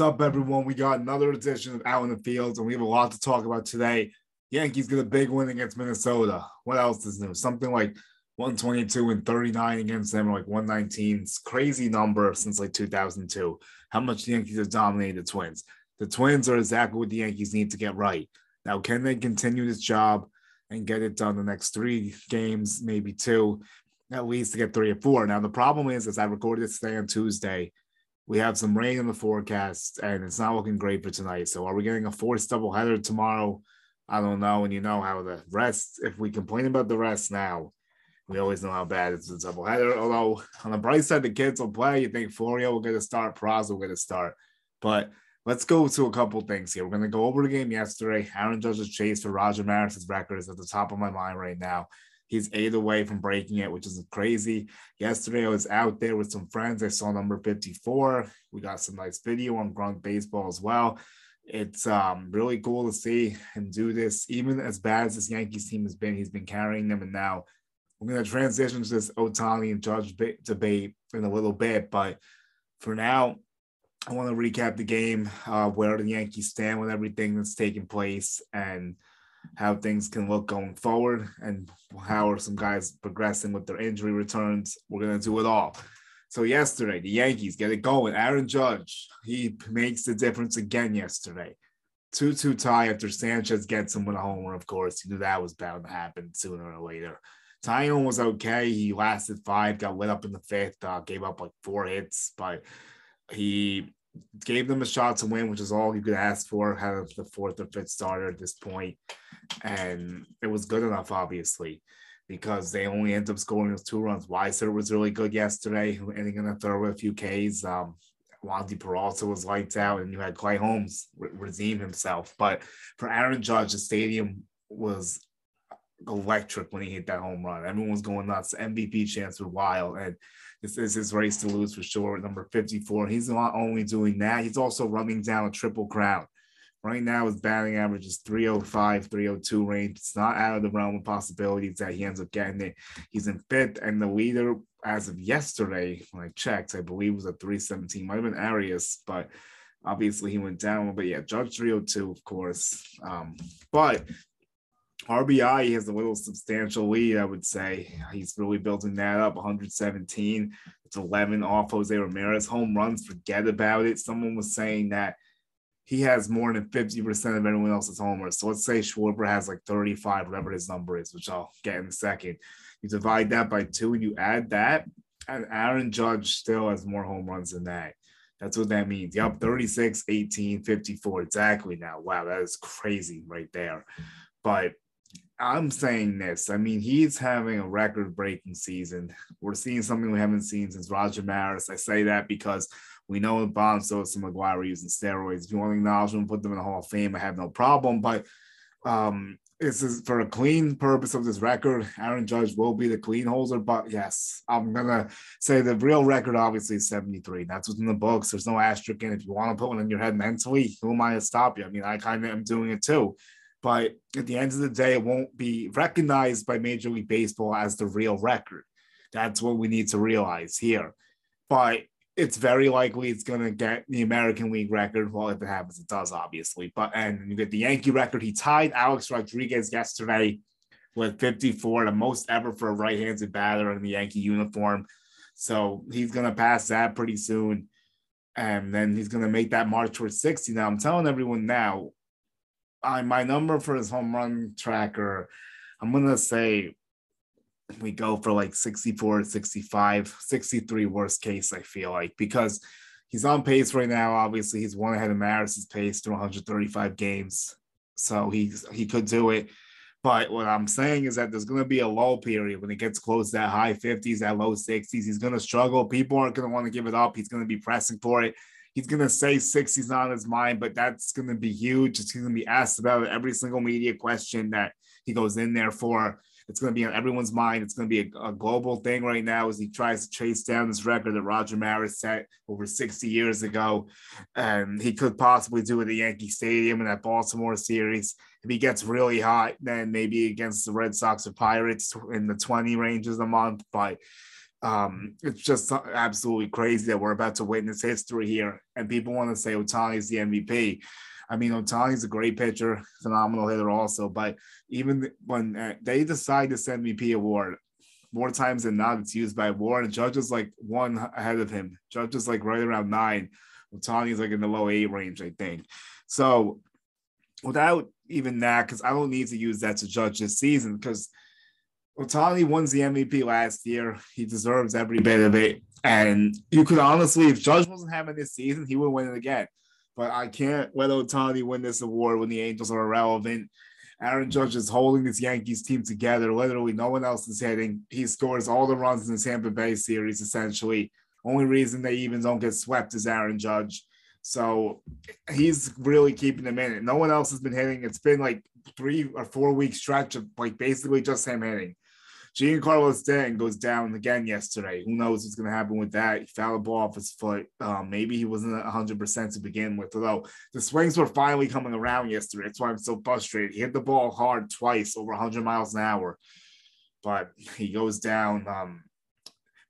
Up, everyone? We got another edition of Out in the Fields, and we have a lot to talk about today. Yankees get a big win against Minnesota. What else is new? Something like 122 and 39 against them, like 119. It's crazy number since like 2002. How much the Yankees have dominated the Twins. The Twins are exactly what the Yankees need to get right. Now, can they continue this job and get it done the next three games, maybe two, at least to get three or four? Now, the problem is, as I recorded this today on Tuesday, we have some rain in the forecast, and it's not looking great for tonight. So, are we getting a forced doubleheader tomorrow? I don't know. And you know how the rest, if we complain about the rest now, we always know how bad it's a doubleheader. Although, on the bright side, the kids will play. You think Florial will get a start, Pras will get a start. But let's go to a couple things here. We're going to go over the game yesterday. Aaron Judge's chase for Roger Maris's record is at the top of my mind right now. He's eight away from breaking it, which is crazy. Yesterday, I was out there with some friends. I saw number 54. We got some nice video on Grunt Baseball as well. It's um, really cool to see him do this. Even as bad as this Yankees team has been, he's been carrying them. And now we're going to transition to this Ohtani and Judge debate in a little bit. But for now, I want to recap the game, uh, where the Yankees stand with everything that's taking place, and – how things can look going forward and how are some guys progressing with their injury returns. We're going to do it all. So yesterday, the Yankees get it going. Aaron Judge, he makes the difference again yesterday. 2-2 tie after Sanchez gets him with a homer, of course. You knew that was bound to happen sooner or later. Taillon was okay. He lasted five, got lit up in the fifth, uh, gave up like four hits, but he gave them a shot to win, which is all you could ask for. Had the fourth or fifth starter at this point, and it was good enough, obviously, because they only ended up scoring those two runs. Weissert was really good yesterday, ending in the third with a few Ks. Um, Wandy Peralta was lights out, and you had Clay Holmes re- redeem himself. But for Aaron Judge, the stadium was electric when he hit that home run. Everyone was going nuts. MVP chance were wild, and this is his race to lose for sure. Number 54. He's not only doing that, he's also running down a triple crown. Right now, his batting average is 305, 302 range. It's not out of the realm of possibilities that he ends up getting it. He's in fifth, and the leader as of yesterday, when I checked, I believe was a 317. Might have been Arraez, but obviously he went down. But yeah, Judge 302, of course. Um, but RBI he has a little substantial lead, I would say. He's really building that up 117. It's 11 off Jose Ramirez. Home runs, forget about it. Someone was saying that he has more than 50% of everyone else's homers. So let's say Schwarber has like 35, whatever his number is, which I'll get in a second. You divide that by two and you add that, and Aaron Judge still has more home runs than that. That's what that means. Yep, 36, 18, 54. Exactly now. Wow, that is crazy right there. But I'm saying this. I mean, he's having a record breaking season. We're seeing something we haven't seen since Roger Maris. I say that because we know Bonsos and McGwire are using steroids. If you want to acknowledge them, put them in the Hall of Fame, I have no problem. But um, this is for a clean purpose of this record. Aaron Judge will be the clean holder, but yes, I'm gonna say the real record obviously is 73. That's what's in the books. There's no asterisk in. If you want to put one in your head mentally, who am I to stop you? I mean, I kind of am doing it too. But at the end of the day, it won't be recognized by Major League Baseball as the real record. That's what we need to realize here. But it's very likely it's going to get the American League record. Well, if it happens, it does, obviously. But and you get the Yankee record. He tied Alex Rodriguez yesterday with 54, the most ever for a right-handed batter in the Yankee uniform. So he's going to pass that pretty soon. And then he's going to make that march towards 60. Now, I'm telling everyone now, I my number for his home run tracker, I'm gonna say we go for like 64, 65, 63 worst case, I feel like, because he's on pace right now. Obviously, he's one ahead of Maris's pace through 135 games. So he's he could do it. But what I'm saying is that there's going to be a low period when it gets close to that high 50s, that low 60s. He's going to struggle. People aren't going to want to give it up. He's going to be pressing for it. He's going to say 60's not on his mind, but that's going to be huge. It's going to be asked about every single media question that he goes in there for. It's going to be on everyone's mind. It's going to be a, a, global thing right now as he tries to chase down this record that Roger Maris set over 60 years ago. And he could possibly do it at Yankee Stadium in that Baltimore series. If he gets really hot, then maybe against the Red Sox or Pirates in the 20 ranges a month. But Um, it's just absolutely crazy that we're about to witness history here, and people want to say Ohtani is the MVP. I mean, Ohtani's a great pitcher, phenomenal hitter also, but even when uh, they decide this MVP award, more times than not, it's used by Warren. Judge is like one ahead of him. Judge is like right around nine. Ohtani's like in the low eight range, I think. So without even that, because I don't need to use that to judge this season, because Ohtani won the MVP last year. He deserves every bit of it. And you could honestly, if Judge wasn't having this season, he would win it again. But I can't let Ohtani win this award when the Angels are irrelevant. Aaron Judge is holding this Yankees team together. Literally, no one else is hitting. He scores all the runs in the Tampa Bay series, essentially. Only reason they even don't get swept is Aaron Judge. So he's really keeping them in it. No one else has been hitting. It's been like three or four week stretch of like basically just him hitting. Giancarlo Stanton goes down again yesterday. Who knows what's going to happen with that? He fouled a ball off his foot. Um, maybe he wasn't 100% to begin with, although the swings were finally coming around yesterday. That's why I'm so frustrated. He hit the ball hard twice over 100 miles an hour, but he goes down. Um,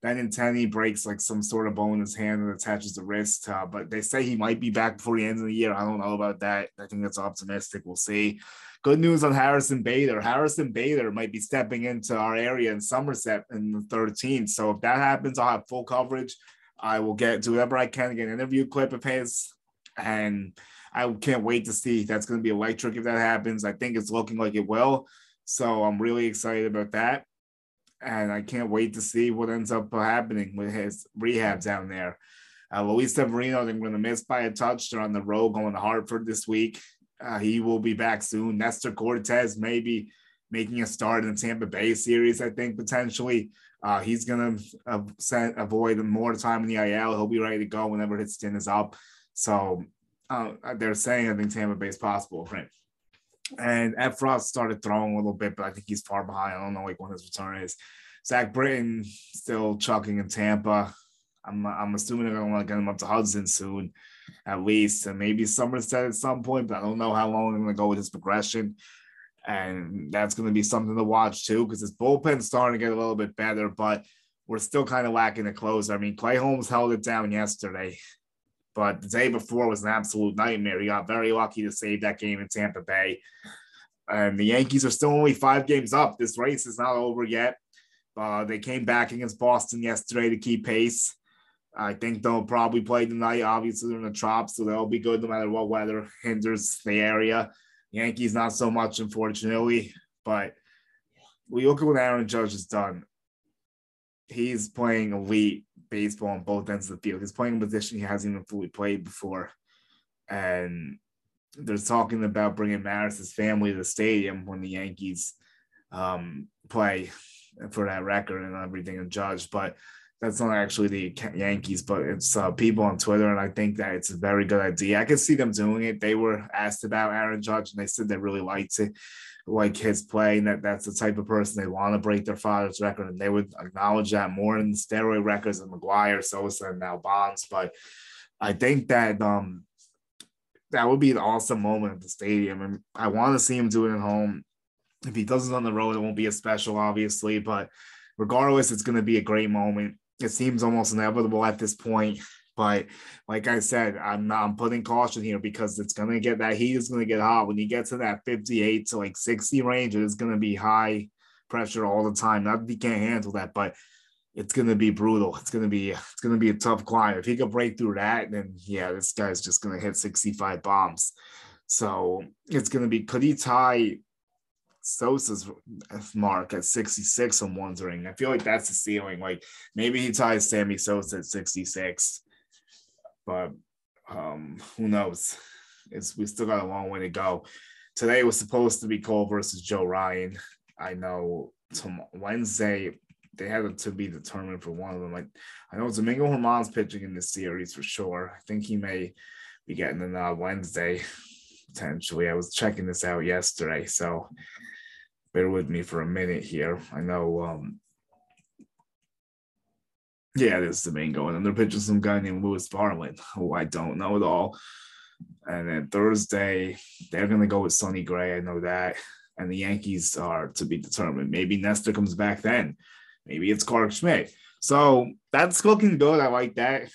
Benintendi breaks like some sort of bone in his hand and attaches the wrist, uh, but they say he might be back before the end of the year. I don't know about that. I think that's optimistic. We'll see. Good news on Harrison Bader. Harrison Bader might be stepping into our area in Somerset in the 13th. So if that happens, I'll have full coverage. I will get do whatever I can to get an interview clip of his. And I can't wait to see. That's going to be electric if that happens. I think it's looking like it will. So I'm really excited about that. And I can't wait to see what ends up happening with his rehab down there. Uh, Luis Severino, they're going to miss by a touch. They're on the road going to Hartford this week. Uh, he will be back soon. Nestor Cortes maybe making a start in the Tampa Bay series, I think potentially. Uh, he's going to avoid more time in the IL. He'll be ready to go whenever his stint is up. So uh, they're saying I think Tampa Bay is possible, right? And Effross started throwing a little bit, but I think he's far behind. I don't know like when his return is. Zach Britton still chucking in Tampa. I'm I'm assuming they're gonna want to get him up to Hudson soon at least, and maybe Somerset at some point. But I don't know how long I'm going to go with his progression, and that's going to be something to watch too because his bullpen's starting to get a little bit better, but we're still kind of lacking a closer. I mean, Clay Holmes held it down yesterday, but the day before was an absolute nightmare. He got very lucky to save that game in Tampa Bay. And the Yankees are still only five games up. This race is not over yet. Uh, they came back against Boston yesterday to keep pace. I think they'll probably play tonight. Obviously, they're in the trop, so they'll be good no matter what weather hinders the area. Yankees, not so much, unfortunately. But we look at what Aaron Judge has done. He's playing elite baseball on both ends of the field. He's playing a position he hasn't even fully played before. And they're talking about bringing Maris's family to the stadium when the Yankees um, play for that record and everything and Judge. But that's not actually the Yankees, but it's uh, people on Twitter, and I think that it's a very good idea. I can see them doing it. They were asked about Aaron Judge, and they said they really liked it, like his play, and that that's the type of person they want to break their father's record, and they would acknowledge that more in the steroid records of McGwire, Sosa, and now Bonds. But I think that um that would be an awesome moment at the stadium, and I want to see him do it at home. If he does it on the road, it won't be as special, obviously, but regardless, it's going to be a great moment it seems almost inevitable at this point. But like I said, I'm I'm putting caution here because it's gonna get that heat is gonna get hot when you get to that 58 to like 60 range. It is gonna be high pressure all the time. Not that he can't handle that, but it's gonna be brutal. It's gonna be it's gonna be a tough climb. If he can break through that, then yeah, this guy's just gonna hit 65 bombs. So it's gonna be could he tie Sosa's mark at 66, I'm wondering. I feel like that's the ceiling. Like maybe he ties Sammy Sosa at 66, but um, who knows? It's we still got a long way to go. Today was supposed to be Cole versus Joe Ryan. I know tom- Wednesday they had to be determined for one of them. Like I know Domingo Germán's pitching in this series for sure. I think he may be getting an uh, Wednesday potentially. I was checking this out yesterday, so bear with me for a minute here. I know, um, yeah, it is Domingo, and then they're pitching some guy named Louie Varland, who I don't know at all. And then Thursday, they're gonna go with Sonny Gray. I know that. And the Yankees are to be determined. Maybe Nestor comes back then. Maybe it's Clarke Schmidt. So that's looking good. I like that.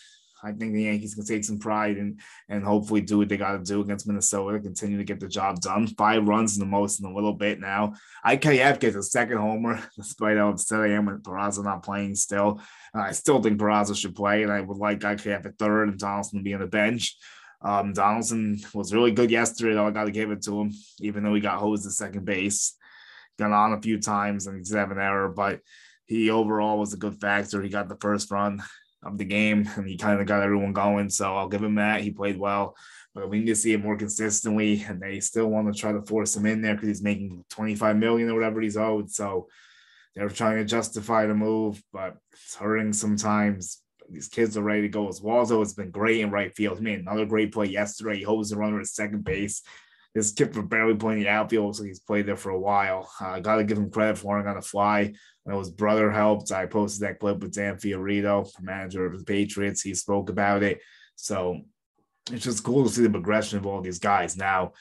I think the Yankees can take some pride and and hopefully do what they got to do against Minnesota, continue to get the job done. Five runs in the most in a little bit now. IKF gets a second homer, despite how upset I am with Peraza not playing still. Uh, I still think Peraza should play, and I would like IKF at third and Donaldson to be on the bench. Um, Donaldson was really good yesterday, though. I got to give it to him, even though he got hosed at second base. Got on a few times and he did have an error, but he overall was a good factor. He got the first run of the game and he kind of got everyone going. So I'll give him that. He played well, but we need to see it more consistently. And they still want to try to force him in there because he's making 25 million or whatever he's owed. So they're trying to justify the move, but it's hurting sometimes. These kids are ready to go. As Oswaldo has been great in right field. He made another great play yesterday. He holds the runner at second base. This kid for barely playing the outfield looks like he's played there for a while. I uh, got to give him credit for learning on the fly. I know his brother helped. I posted that clip with Dan Fiorito, manager of the Patriots. He spoke about it. So it's just cool to see the progression of all these guys. Now,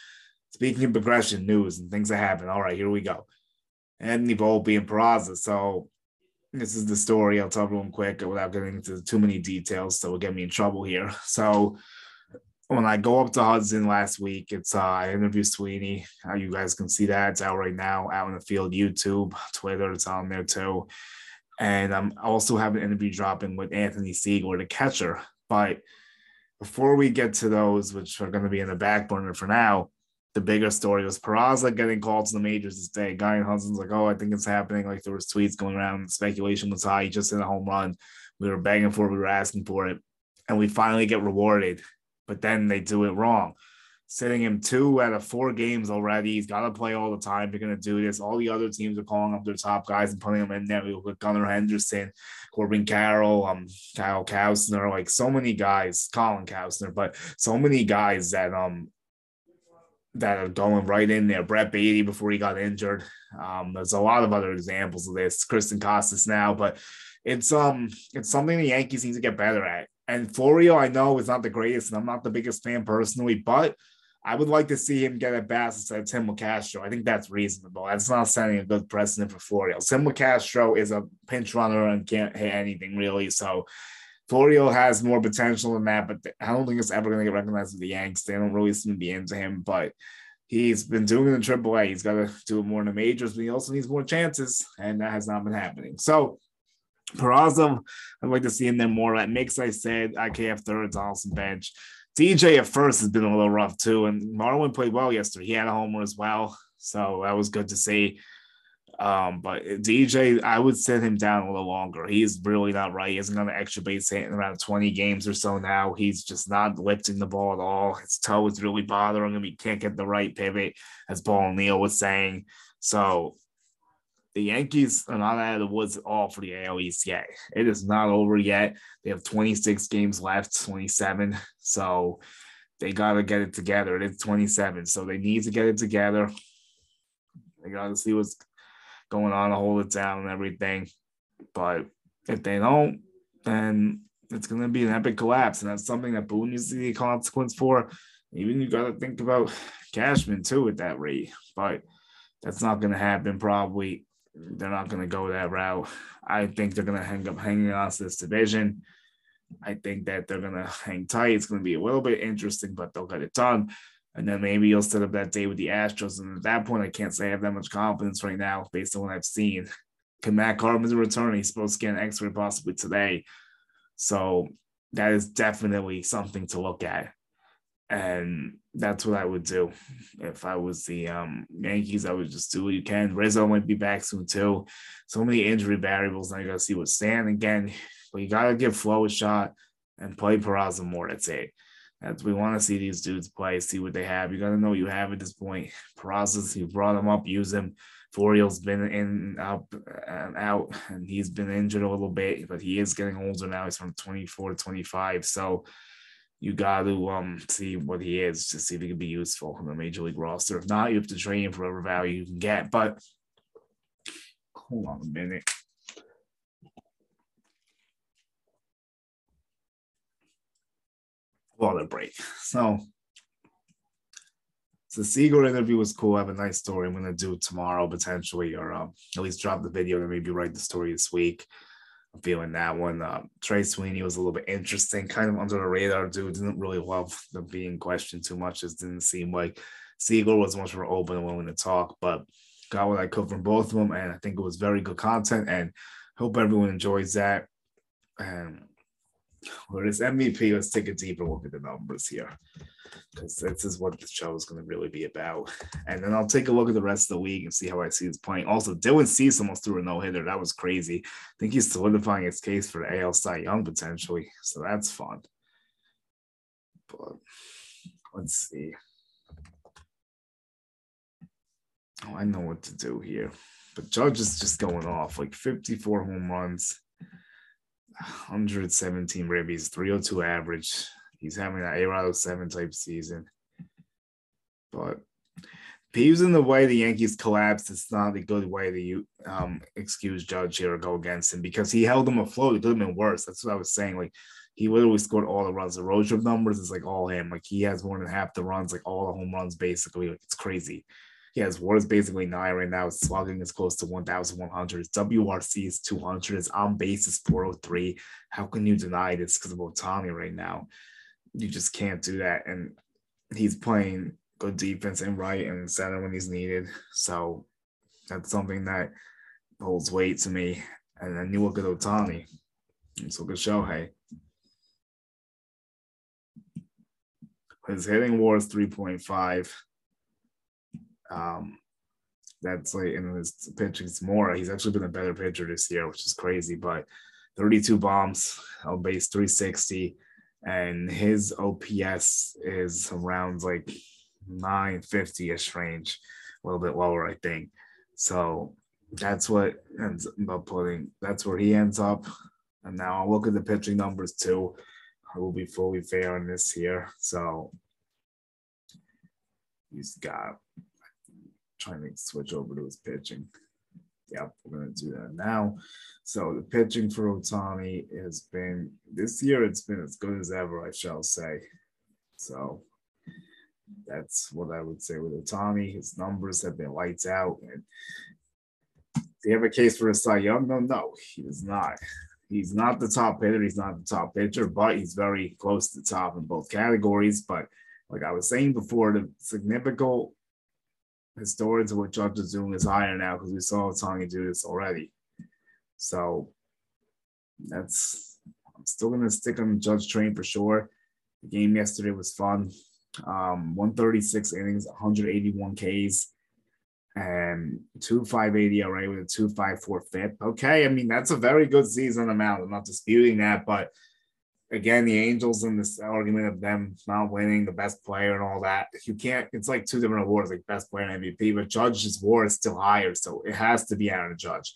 speaking of progression news and things that happen, all right, here we go. Anthony Volpe and Peraza. So this is the story. I'll tell everyone quick without getting into too many details. So it'll get me in trouble here. So when I go up to Hudson last week, it's uh, I interviewed Sweeney. Uh, you guys can see that it's out right now, out in the field, YouTube, Twitter, it's on there too. And I'm also have an interview dropping with Anthony Seigler, the catcher. But before we get to those, which are going to be in the back burner for now, the bigger story was Peraza getting called to the majors this day. Guy in Hudson's like, oh, I think it's happening. Like there was tweets going around, speculation was high. He just hit a home run. We were begging for it, we were asking for it, and we finally get rewarded but then they do it wrong. Sitting him two out of four games already. He's got to play all the time. They're going to do this. All the other teams are calling up their top guys and putting them in there. We look at Gunnar Henderson, Corbin Carroll, um, Kyle Kausner, like so many guys, Colin Kausner, but so many guys that um that are going right in there. Brett Baty before he got injured. Um, there's a lot of other examples of this. Triston Casas now, but it's um it's something the Yankees need to get better at. And Florial, I know, is not the greatest, and I'm not the biggest fan personally, but I would like to see him get at bats instead of Tim Locastro. I think that's reasonable. That's not setting a good precedent for Florial. Tim Locastro is a pinch runner and can't hit anything really. So Florial has more potential than that, but I don't think it's ever going to get recognized with the Yanks. They don't really seem to be into him, but he's been doing it in AAA. He's got to do it more in the majors, but he also needs more chances, and that has not been happening. So Peraza, I'd like to see him there more. At mix, I said IKF third, Donaldson bench. DJ at first has been a little rough too, and Marwin played well yesterday. He had a homer as well, so that was good to see. Um, but DJ, I would set him down a little longer. He's really not right. He hasn't got an extra base hit in around 20 games or so now. He's just not lifting the ball at all. His toe is really bothering him. He can't get the right pivot, as Paul O'Neill was saying. So the Yankees are not out of the woods at all for the AL East yet. It is not over yet. They have 26 games left, 27. So they got to get it together. It's 27. So they need to get it together. They got to see what's going on to hold it down and everything. But if they don't, then it's going to be an epic collapse. And that's something that Boone needs to see a consequence for. Even you got to think about Cashman too at that rate. But that's not going to happen probably they're not going to go that route. I think they're going to hang up hanging on to this division. I think that they're going to hang tight. It's going to be a little bit interesting, but they'll get it done. And then maybe you'll set up that day with the Astros. And at that point, I can't say I have that much confidence right now based on what I've seen. Can Matt Carpenter return? He's supposed to get an X-ray possibly today. So that is definitely something to look at and that's what I would do if I was the um, Yankees. I would just do what you can. Rizzo might be back soon too. So many injury variables. Now you got to see what's Stan again. But you got to give Flo a shot and play Peraza more. That's it. That's we want to see these dudes play, see what they have. You got to know you have at this point. Peraza's, you brought him up, use him. Florial's been in out and out, and he's been injured a little bit, but he is getting older now. He's from 24 to 25. So you got to um see what he is to see if he can be useful in the major league roster. If not, you have to train him for whatever value you can get. But hold on a minute. Water break. So, so the Seigler interview was cool. I have a nice story I'm gonna do tomorrow potentially, or um, at least drop the video and maybe write the story this week. I'm feeling that one. Uh, Trey Sweeney was a little bit interesting, kind of under the radar dude. Didn't really love the being questioned too much. Just didn't seem like Seigler was much more open and willing to talk, but got what I could from both of them. And I think it was very good content and hope everyone enjoys that. And this MVP, let's take a deeper look at the numbers here because this is what the show is going to really be about. And then I'll take a look at the rest of the week and see how I see this playing. Also, Dylan Cease almost threw a no hitter. That was crazy. I think he's solidifying his case for the AL Cy Young potentially. So that's fun. But let's see. Oh, I know what to do here. But Judge is just going off like 54 home runs, 117 ribbies, 302 average. He's having that A 7 type season. But he's in the way the Yankees collapsed, it's not a good way to um, excuse Judge here or go against him because he held them afloat. It could have been worse. That's what I was saying. Like he literally scored all the runs. The road trip numbers is like all him. Like he has more than half the runs, like all the home runs basically. Like it's crazy. He has WAR basically nine right now. His slugging is close to 1,100. WRC is 200. His on base is 403. How can you deny this because of Ohtani right now? You just can't do that. And he's playing good defense and right and center when he's needed. So that's something that holds weight to me. And then you look at Ohtani. Let's look at Shohei. His hitting WAR is 3.5. Um, that's like in his pitching's more. He's actually been a better pitcher this year, which is crazy. But 32 bombs on base, 360, and his OPS is around like 950ish range, a little bit lower, I think. So that's what ends up putting. That's where he ends up. And now I'll look at the pitching numbers too. I will be fully fair on this here. So he's got trying to switch over to his pitching. Yep, we're going to do that now. So the pitching for Ohtani has been this year. It's been as good as ever, I shall say. So that's what I would say with Ohtani. His numbers have been lights out. And do you have a case for a Cy Young? No, no, he does not. He's not the top hitter. He's not the top pitcher, but he's very close to the top in both categories. But like I was saying before, the significant historians what Judge is doing is higher now because we saw Ohtani do this already. So that's I'm still gonna stick on Judge train for sure. The game yesterday was fun. Um, 136 innings, 181 Ks, and 2.58 ERA with a 2.54 FIP. Okay, I mean that's a very good season amount. I'm not disputing that, but again, the Angels in this argument of them not winning the best player and all that, you can't. It's like two different awards, like best player and MVP. But Judge's award is still higher, so it has to be Aaron Judge.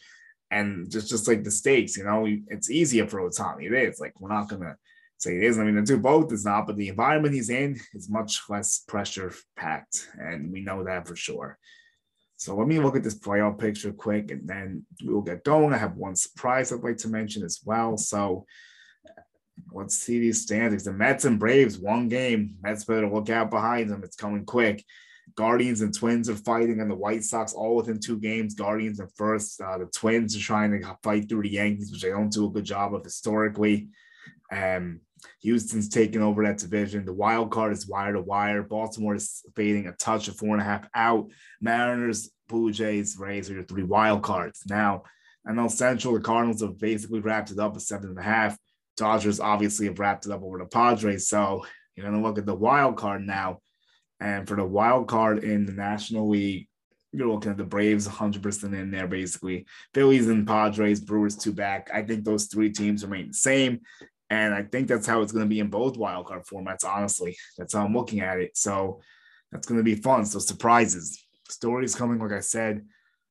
And just just like the stakes, you know, it's easier for Ohtani. It is like we're not gonna say it is. I mean, to do both is not, but the environment he's in is much less pressure packed, and we know that for sure. So let me look at this playoff picture quick, and then we'll get going. I have one surprise I'd like to mention as well. So let's see these standings. The Mets and Braves, one game. Mets better look out behind them. It's coming quick. Guardians and Twins are fighting, and the White Sox all within two games. Guardians are first. Uh, the Twins are trying to fight through the Yankees, which they don't do a good job of historically. Um, Houston's taking over that division. The wild card is wire to wire. Baltimore is fading a touch of four and a half out. Mariners, Blue Jays, Rays are your three wild cards. Now, I Central, the Cardinals have basically wrapped it up at seven and a half. Dodgers obviously have wrapped it up over the Padres. So you're going to look at the wild card now. And for the wild card in the National League, you're looking at the Braves 100% in there, basically. Phillies and Padres, Brewers two back. I think those three teams remain the same. And I think that's how it's going to be in both wild card formats, honestly. That's how I'm looking at it. So that's going to be fun. So surprises. Stories coming, like I said.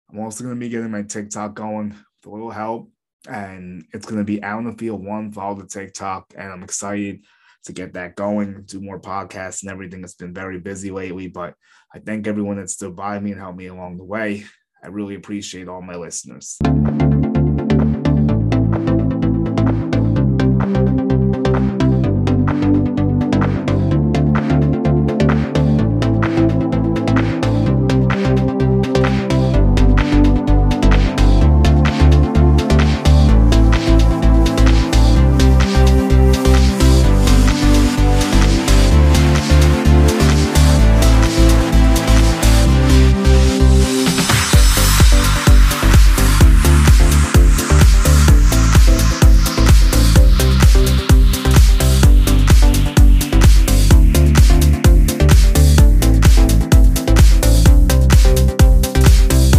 I'm also going to be getting my TikTok going with a little help and it's going to be out in the field one, follow the TikTok, and I'm excited to get that going, do more podcasts and everything. It's been very busy lately, but I thank everyone that stood by me and helped me along the way. I really appreciate all my listeners.